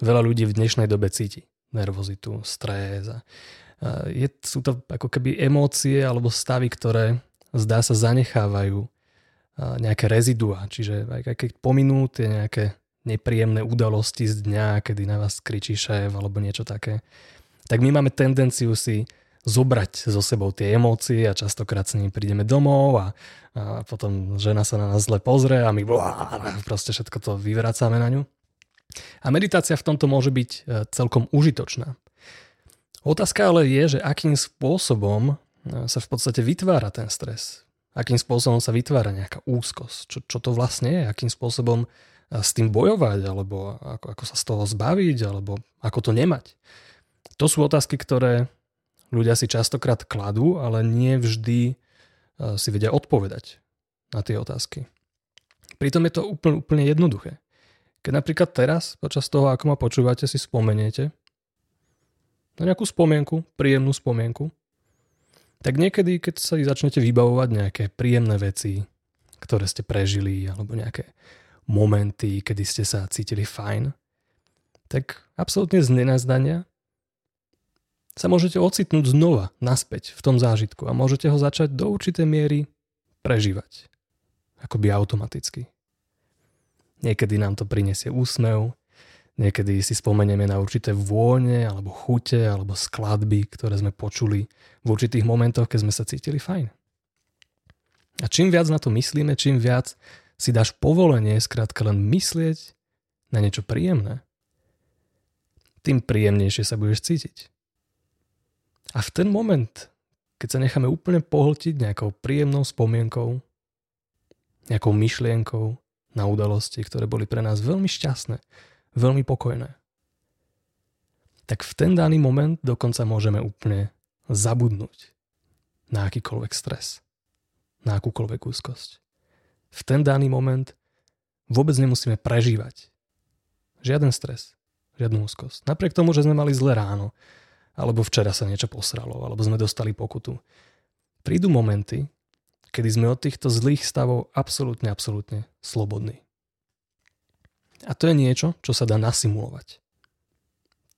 veľa ľudí v dnešnej dobe cíti nervozitu, stres a je, sú to ako keby emócie alebo stavy, ktoré zdá sa zanechávajú nejaké rezidua, čiže aj keď pominú tie nejaké nepríjemné udalosti z dňa, kedy na vás kričí šéf alebo niečo také, tak my máme tendenciu si zobrať so sebou tie emócie a častokrát s nimi prídeme domov a, a potom žena sa na nás zle pozrie a my blá, proste všetko to vyvracame na ňu. A meditácia v tomto môže byť e, celkom užitočná. Otázka ale je, že akým spôsobom e, sa v podstate vytvára ten stres. Akým spôsobom sa vytvára nejaká úzkosť. Čo, čo to vlastne je, akým spôsobom e, s tým bojovať, alebo ako, ako sa z toho zbaviť, alebo ako to nemať. To sú otázky, ktoré ľudia si častokrát kladú, ale nie vždy si vedia odpovedať na tie otázky. Pritom je to úplne, úplne jednoduché. Keď napríklad teraz, počas toho, ako ma počúvate, si spomeniete na nejakú spomienku, príjemnú spomienku, tak niekedy, keď sa začnete vybavovať nejaké príjemné veci, ktoré ste prežili, alebo nejaké momenty, kedy ste sa cítili fajn, tak absolútne z nenazdania sa môžete ocitnúť znova naspäť v tom zážitku a môžete ho začať do určitej miery prežívať. Akoby automaticky. Niekedy nám to prinesie úsmev, niekedy si spomenieme na určité vône, alebo chute, alebo skladby, ktoré sme počuli v určitých momentoch, keď sme sa cítili fajn. A čím viac na to myslíme, čím viac si dáš povolenie skrátka len myslieť na niečo príjemné, tým príjemnejšie sa budeš cítiť. A v ten moment, keď sa necháme úplne pohltiť nejakou príjemnou spomienkou, nejakou myšlienkou na udalosti, ktoré boli pre nás veľmi šťastné, veľmi pokojné, tak v ten daný moment dokonca môžeme úplne zabudnúť na akýkoľvek stres, na akúkoľvek úzkosť. V ten daný moment vôbec nemusíme prežívať žiaden stres, žiadnu úzkosť. Napriek tomu, že sme mali zlé ráno, alebo včera sa niečo posralo, alebo sme dostali pokutu. Prídu momenty, kedy sme od týchto zlých stavov absolútne, absolútne slobodní. A to je niečo, čo sa dá nasimulovať.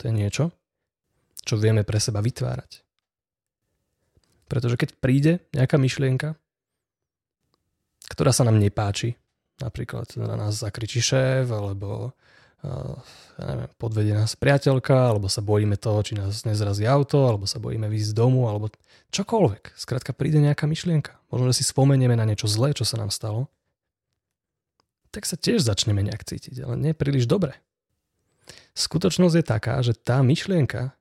To je niečo, čo vieme pre seba vytvárať. Pretože keď príde nejaká myšlienka, ktorá sa nám nepáči, napríklad na nás zakričí šéf, alebo ja neviem, podvedie nás priateľka, alebo sa bojíme toho, či nás nezrazí auto, alebo sa bojíme výjsť z domu, alebo čokoľvek. Skrátka príde nejaká myšlienka. Možno, že si spomenieme na niečo zlé, čo sa nám stalo. Tak sa tiež začneme nejak cítiť, ale nie príliš dobre. Skutočnosť je taká, že tá myšlienka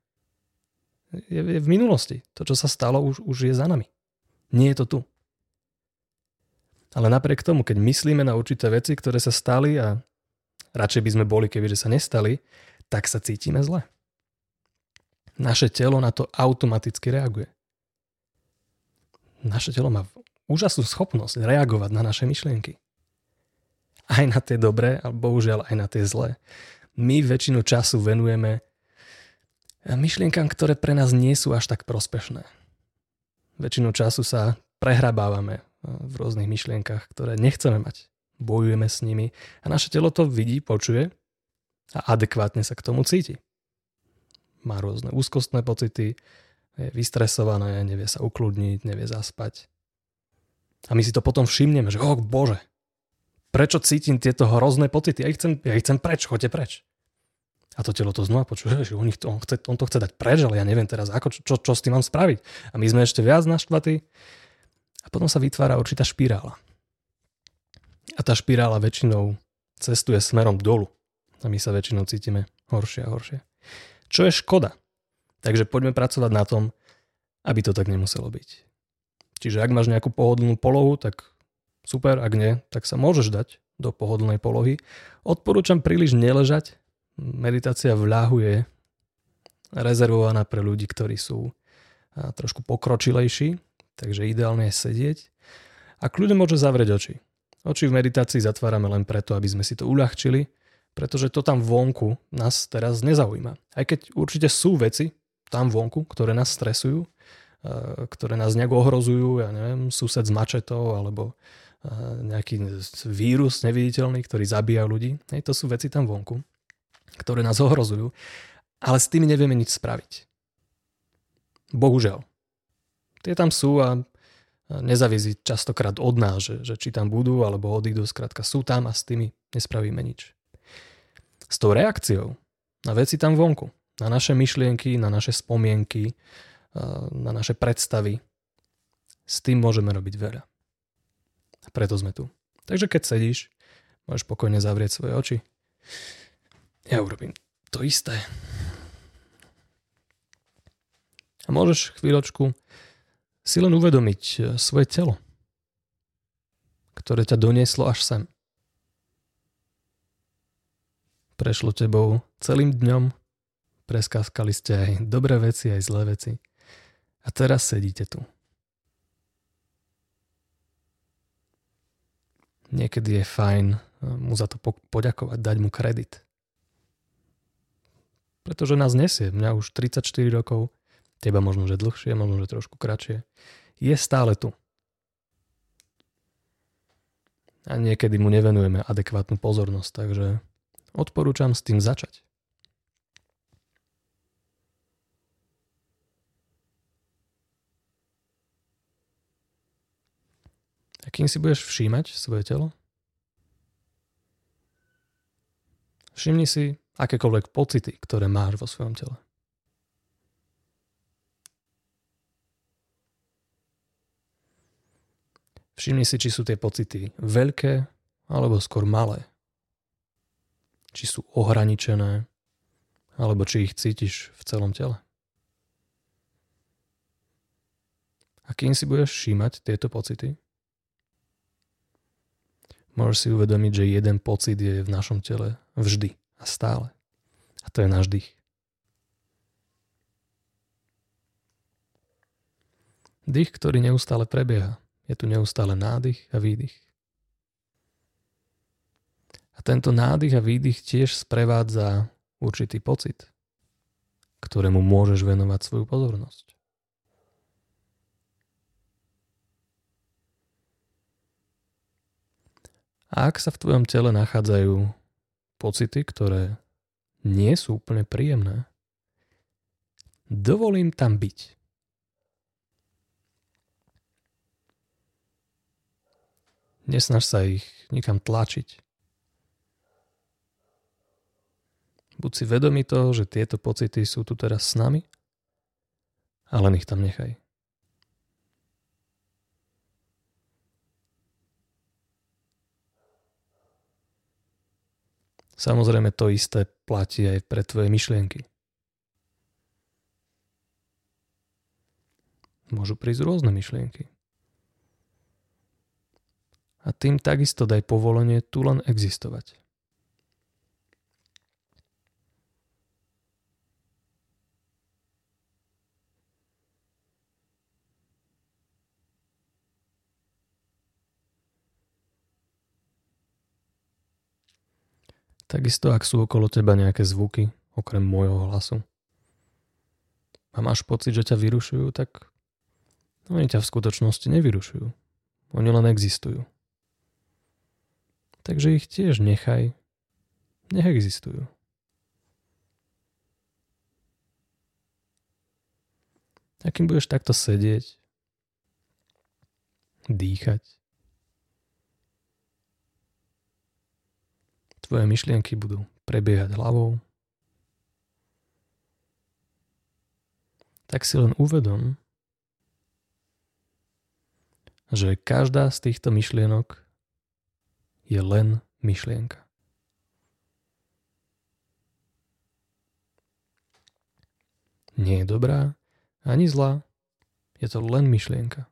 je, v minulosti. To, čo sa stalo, už, už je za nami. Nie je to tu. Ale napriek tomu, keď myslíme na určité veci, ktoré sa stali a radšej by sme boli, kebyže sa nestali, tak sa cítime zle. Naše telo na to automaticky reaguje. Naše telo má úžasnú schopnosť reagovať na naše myšlienky. Aj na tie dobré, ale bohužiaľ aj na tie zlé. My väčšinu času venujeme myšlienkam, ktoré pre nás nie sú až tak prospešné. Väčšinu času sa prehrabávame v rôznych myšlienkach, ktoré nechceme mať bojujeme s nimi a naše telo to vidí, počuje a adekvátne sa k tomu cíti. Má rôzne úzkostné pocity, je vystresované, nevie sa ukludniť, nevie zaspať. A my si to potom všimneme, že oh bože, prečo cítim tieto hrozné pocity? Ja ich chcem, ja ich chcem preč, choďte preč. A to telo to znova počuje, že on, ich, on, chce, on to chce dať preč, ale ja neviem teraz, ako, čo, čo, čo s tým mám spraviť. A my sme ešte viac naštvatí. A potom sa vytvára určitá špirála. A tá špirála väčšinou cestuje smerom dolu. A my sa väčšinou cítime horšie a horšie. Čo je škoda. Takže poďme pracovať na tom, aby to tak nemuselo byť. Čiže ak máš nejakú pohodlnú polohu, tak super, ak nie, tak sa môžeš dať do pohodlnej polohy. Odporúčam príliš neležať. Meditácia v ľahu je rezervovaná pre ľudí, ktorí sú trošku pokročilejší, takže ideálne je sedieť. A kľudne môže zavrieť oči. Oči v meditácii zatvárame len preto, aby sme si to uľahčili, pretože to tam vonku nás teraz nezaujíma. Aj keď určite sú veci tam vonku, ktoré nás stresujú, ktoré nás nejak ohrozujú, ja neviem, sused s mačetou alebo e, nejaký vírus neviditeľný, ktorý zabíja ľudí. Hej, to sú veci tam vonku. ktoré nás ohrozujú, ale s tými nevieme nič spraviť. Bohužiaľ. Tie tam sú a nezaviezí častokrát od nás, že, že či tam budú alebo odídu, skrátka sú tam a s tými nespravíme nič. S tou reakciou na veci tam vonku, na naše myšlienky, na naše spomienky, na naše predstavy, s tým môžeme robiť veľa. Preto sme tu. Takže keď sedíš, môžeš pokojne zavrieť svoje oči. Ja urobím to isté. A môžeš chvíľočku si len uvedomiť e, svoje telo, ktoré ťa donieslo až sem. Prešlo tebou celým dňom, preskáskali ste aj dobré veci, aj zlé veci. A teraz sedíte tu. Niekedy je fajn e, mu za to poďakovať, dať mu kredit. Pretože nás nesie, mňa už 34 rokov, teba možno, že dlhšie, možno, že trošku kratšie, je stále tu. A niekedy mu nevenujeme adekvátnu pozornosť, takže odporúčam s tým začať. A kým si budeš všímať svoje telo? Všimni si akékoľvek pocity, ktoré máš vo svojom tele. Všimni si, či sú tie pocity veľké alebo skôr malé. Či sú ohraničené, alebo či ich cítiš v celom tele. A kým si budeš všímať tieto pocity, môžeš si uvedomiť, že jeden pocit je v našom tele vždy a stále. A to je náš dých. Dých, ktorý neustále prebieha. Je tu neustále nádych a výdych. A tento nádych a výdych tiež sprevádza určitý pocit, ktorému môžeš venovať svoju pozornosť. Ak sa v tvojom tele nachádzajú pocity, ktoré nie sú úplne príjemné, dovolím tam byť. Nesnaž sa ich nikam tlačiť. Buď si vedomý toho, že tieto pocity sú tu teraz s nami a ich tam nechaj. Samozrejme to isté platí aj pre tvoje myšlienky. Môžu prísť rôzne myšlienky a tým takisto daj povolenie tu len existovať. Takisto, ak sú okolo teba nejaké zvuky, okrem môjho hlasu, a máš pocit, že ťa vyrušujú, tak oni ťa v skutočnosti nevyrušujú. Oni len existujú. Takže ich tiež nechaj. Nech existujú. A budeš takto sedieť, dýchať, tvoje myšlienky budú prebiehať hlavou, tak si len uvedom, že každá z týchto myšlienok je len myšlienka. Nie je dobrá ani zlá, je to len myšlienka.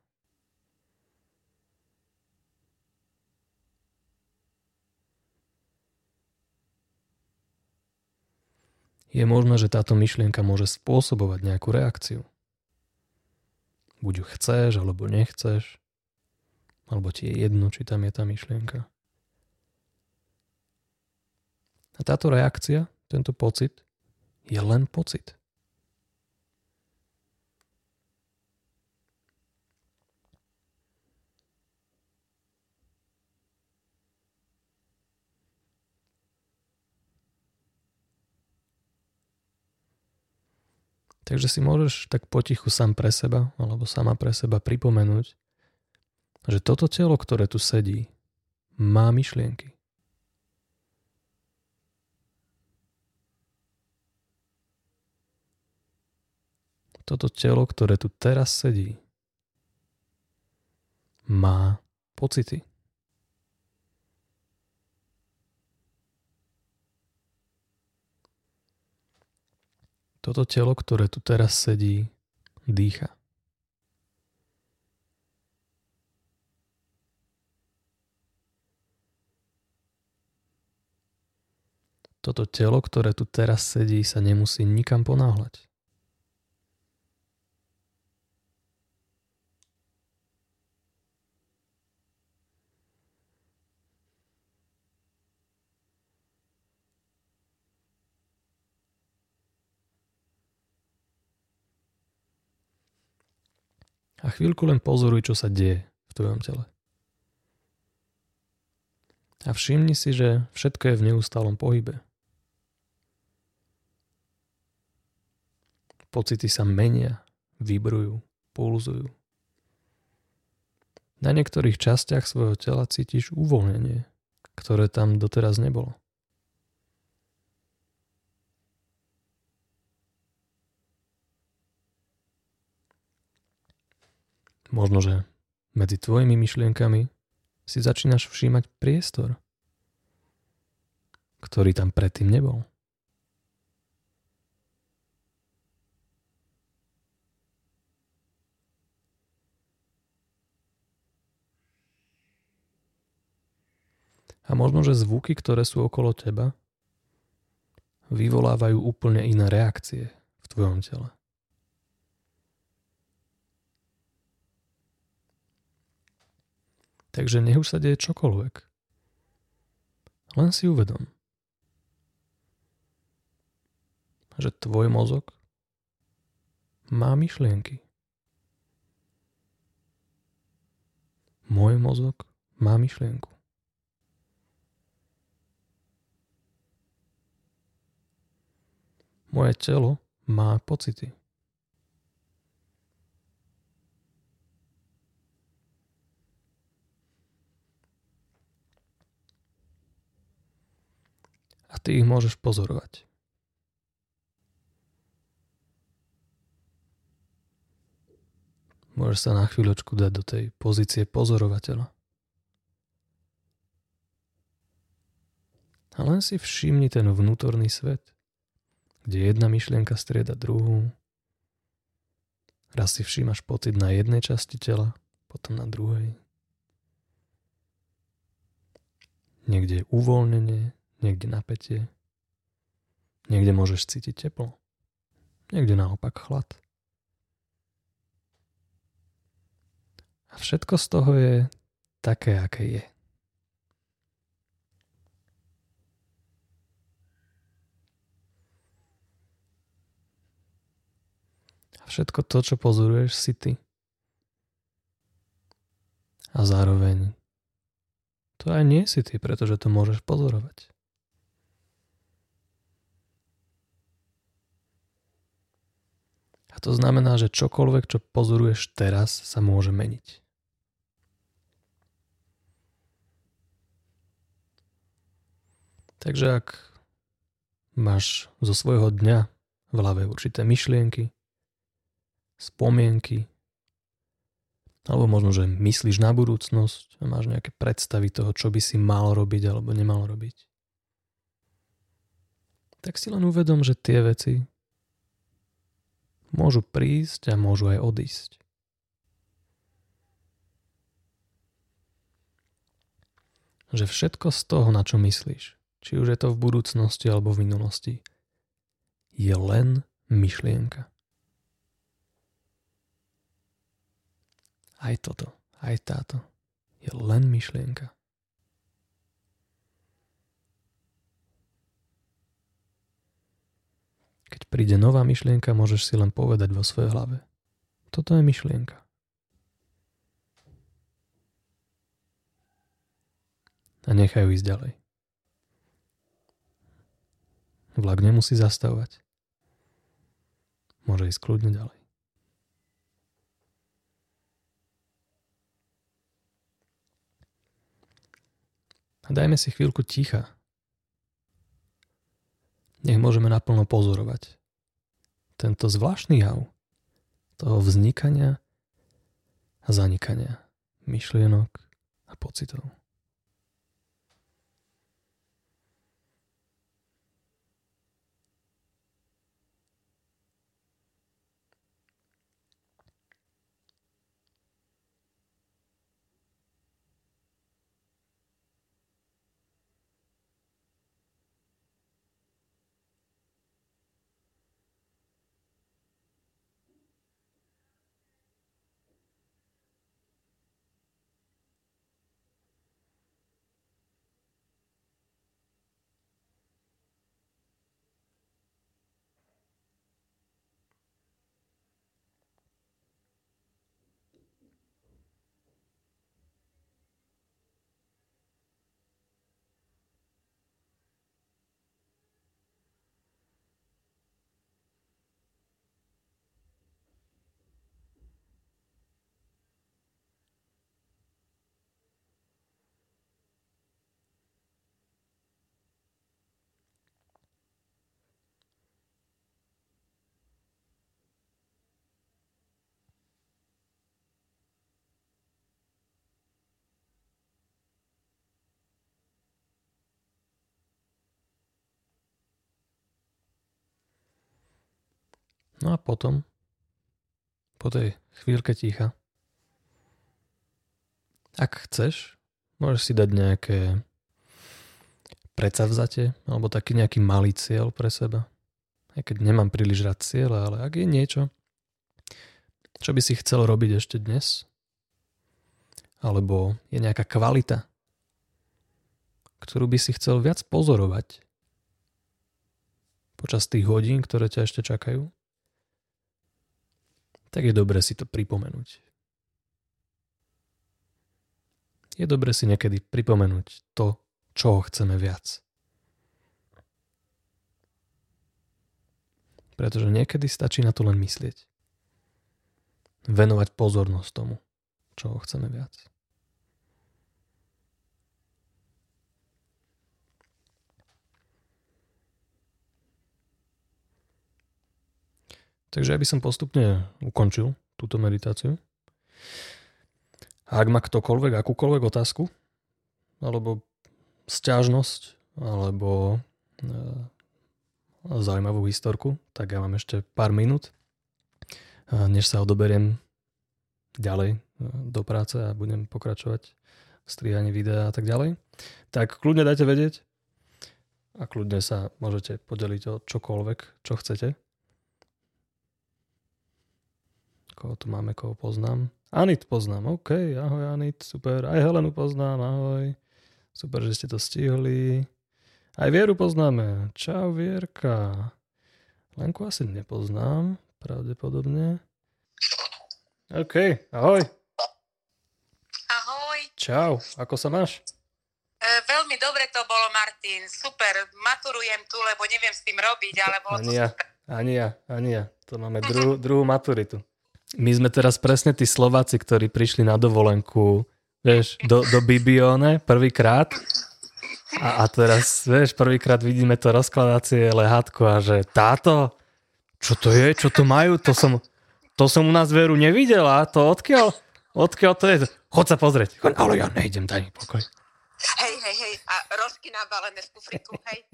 Je možné, že táto myšlienka môže spôsobovať nejakú reakciu. Buď ju chceš, alebo nechceš, alebo ti je jedno, či tam je tá myšlienka. A táto reakcia, tento pocit, je len pocit. Takže si môžeš tak potichu sám pre seba alebo sama pre seba pripomenúť, že toto telo, ktoré tu sedí, má myšlienky. Toto telo, ktoré tu teraz sedí, má pocity. Toto telo, ktoré tu teraz sedí, dýcha. Toto telo, ktoré tu teraz sedí, sa nemusí nikam ponáhľať. A chvíľku len pozoruj, čo sa deje v tvojom tele. A všimni si, že všetko je v neustálom pohybe. Pocity sa menia, vybrujú, pulzujú. Na niektorých častiach svojho tela cítiš uvoľnenie, ktoré tam doteraz nebolo. Možno, že medzi tvojimi myšlienkami si začínaš všímať priestor, ktorý tam predtým nebol. A možno, že zvuky, ktoré sú okolo teba, vyvolávajú úplne iné reakcie v tvojom tele. Takže nech už sa deje čokoľvek. Len si uvedom, že tvoj mozog má myšlienky. Môj mozog má myšlienku. Moje telo má pocity. Ty ich môžeš pozorovať. Môžeš sa na chvíľočku dať do tej pozície pozorovateľa. A len si všimni ten vnútorný svet, kde jedna myšlienka strieda druhú. Raz si všímaš pocit na jednej časti tela, potom na druhej. Niekde je uvoľnenie, niekde napätie, niekde môžeš cítiť teplo, niekde naopak chlad. A všetko z toho je také, aké je. A všetko to, čo pozoruješ, si ty. A zároveň to aj nie si ty, pretože to môžeš pozorovať. A to znamená, že čokoľvek, čo pozoruješ teraz, sa môže meniť. Takže ak máš zo svojho dňa v hlave určité myšlienky, spomienky, alebo možno, že myslíš na budúcnosť a máš nejaké predstavy toho, čo by si mal robiť alebo nemal robiť. Tak si len uvedom, že tie veci môžu prísť a môžu aj odísť. Že všetko z toho, na čo myslíš, či už je to v budúcnosti alebo v minulosti, je len myšlienka. Aj toto, aj táto je len myšlienka. Keď príde nová myšlienka, môžeš si len povedať vo svojej hlave. Toto je myšlienka. A nechajú ísť ďalej. Vlak nemusí zastavovať. môže ísť kľudne ďalej. A dajme si chvíľku ticha. Nech môžeme naplno pozorovať tento zvláštny jav toho vznikania a zanikania myšlienok a pocitov. No a potom, po tej chvíľke ticha, ak chceš, môžeš si dať nejaké predsavzatie alebo taký nejaký malý cieľ pre seba. Aj keď nemám príliš rád cieľa, ale ak je niečo, čo by si chcel robiť ešte dnes, alebo je nejaká kvalita, ktorú by si chcel viac pozorovať počas tých hodín, ktoré ťa ešte čakajú, tak je dobre si to pripomenúť. Je dobre si niekedy pripomenúť to, čo chceme viac. Pretože niekedy stačí na to len myslieť. Venovať pozornosť tomu, čo chceme viac. Takže ja by som postupne ukončil túto meditáciu. A ak má ktokoľvek akúkoľvek otázku, alebo stiažnosť, alebo e, zaujímavú historku, tak ja mám ešte pár minút, než sa odoberiem ďalej e, do práce a budem pokračovať v strihaní videa a tak ďalej. Tak kľudne dajte vedieť a kľudne sa môžete podeliť o čokoľvek, čo chcete. Koho tu máme, koho poznám? Anit poznám, OK, ahoj Anit, super. Aj Helenu poznám, ahoj. Super, že ste to stihli. Aj Vieru poznáme. Čau Vierka. Lenku asi nepoznám, pravdepodobne. OK, ahoj. Ahoj. Čau, ako sa máš? E, veľmi dobre to bolo, Martin. Super, maturujem tu, lebo neviem s tým robiť, ale bolo ani to ja, super. Ani ja, ani ja. To máme druhú, druhú maturitu. My sme teraz presne tí Slováci, ktorí prišli na dovolenku, vieš, do, do Bibione prvýkrát. A, a teraz, vieš, prvýkrát vidíme to rozkladacie lehátko a že táto, čo to je, čo to majú, to som, to som u nás veru nevidela, to odkiaľ, odkiaľ to je, chod sa pozrieť. Ale ja nejdem, daj mi pokoj. Hej, hej, hej, a rožky nabalené v kufriku, hej.